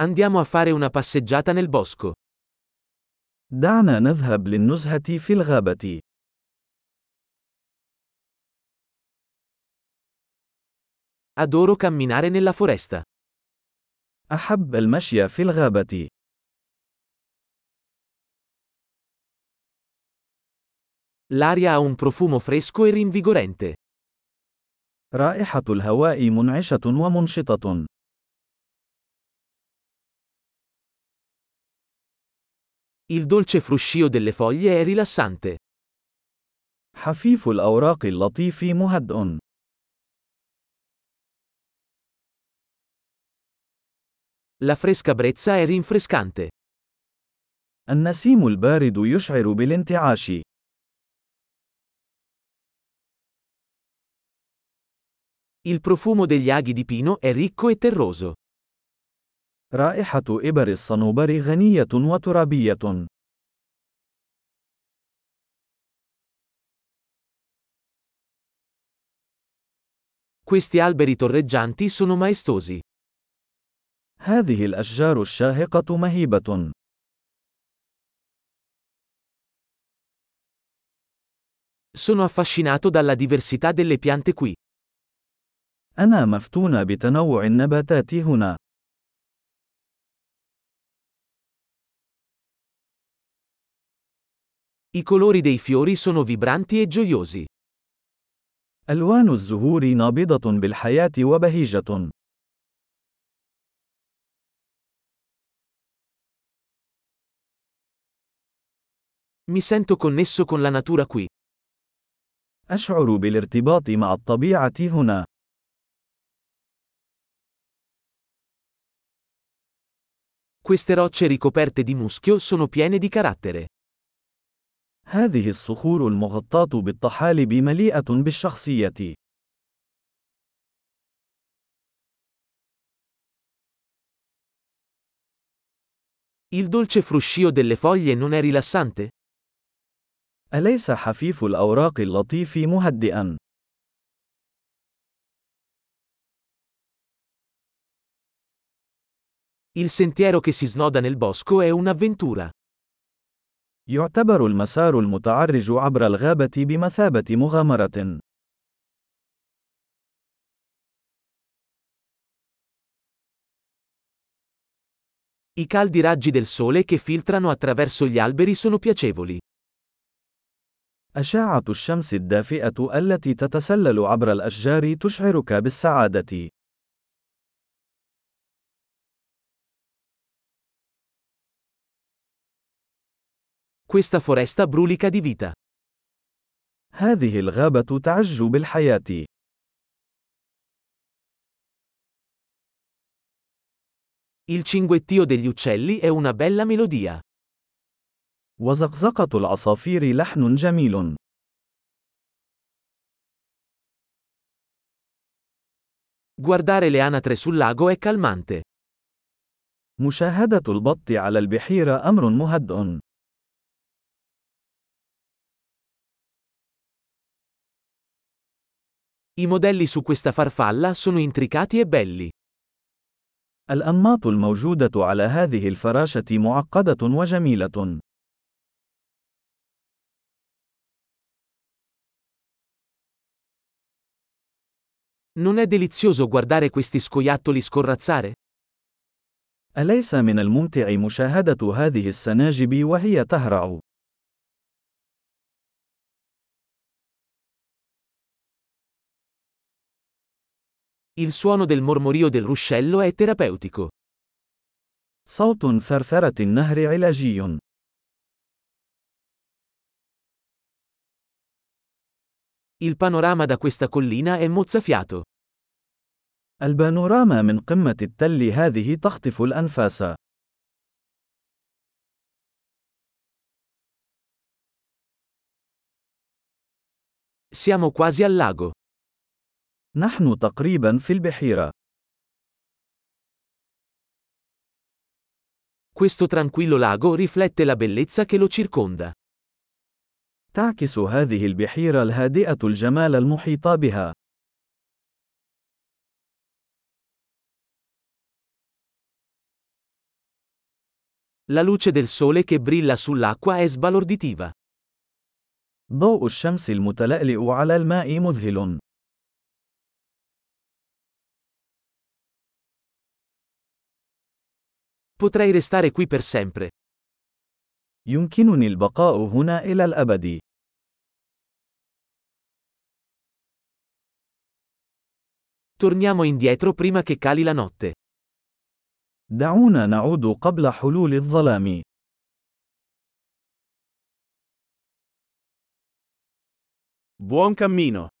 Andiamo a fare una passeggiata nel bosco. دعنا نذهب للنزهة في الغابة. Adoro camminare nella foresta. أحب المشي في الغابة. L'aria ha un profumo fresco e rinvigorente. رائحة الهواء منعشة ومنشطة. Il dolce fruscio delle foglie è rilassante. حفيف الأوراق اللطيف مهدئ. La fresca brezza è rinfrescante. النسيم البارد يشعر بالانتعاش. Il profumo degli aghi di pino è ricco e terroso. رائحة إبر الصنوبر غنية وترابية. Questi alberi torreggianti sono maestosi. هذه الأشجار الشاهقة مهيبة. Sono affascinato dalla diversità delle piante qui. أنا مفتون بتنوع النباتات هنا. I colori dei fiori sono vibranti e gioiosi. ألوان الزهور نابضة بالحياة وبهيجة. Mi sento connesso con la natura qui. أشعر بالارتباط مع الطبيعة هنا. Queste rocce ricoperte di muschio sono piene di carattere. هذه الصخور المغطاة بالطحالب مليئة بالشخصية. Il dolce fruscio delle foglie non è rilassante? أليس حفيف الأوراق اللطيف مهدئا؟ Il sentiero che si snoda nel bosco è un'avventura. يعتبر المسار المتعرج عبر الغابة بمثابة مغامرة. I caldi raggi del sole che filtrano attraverso gli alberi sono piacevoli. أشعة الشمس الدافئة التي تتسلل عبر الأشجار تشعرك بالسعادة. Questa foresta brulica di vita. هذه الغابة تعج بالحياة. Il cinguettio degli uccelli è una bella melodia. وزقزقة العصافير لحن جميل. Guardare le anatre sul lago è calmante. مشاهدة البط على البحيرة أمر مهدئ. I modelli su questa farfalla sono intricati e belli. الأنماط الموجودة على هذه الفراشة معقدة وجميلة. Non è delizioso guardare questi scoiattoli scorrazzare? أليس من الممتع مشاهدة هذه السناجب وهي تهرع؟ Il suono del mormorio del ruscello è terapeutico. صوت ثرثرة النهر علاجي. Il panorama da questa collina è mozzafiato. البانوراما من قمة التل هذه تخطف الأنفاس. Siamo quasi al lago. نحن تقريبا في البحيرة. Questo tranquillo lago riflette la bellezza che lo circonda. تعكس هذه البحيرة الهادئة الجمال المحيط بها. La luce del sole che brilla sull'acqua è sbalorditiva. ضوء الشمس المتلألئ على الماء مذهل. Potrei restare qui per sempre. يمكنني البقاء هنا إلى الأبد. Torniamo indietro prima che cali la notte. دعونا نعود قبل حلول الظلام. Buon cammino!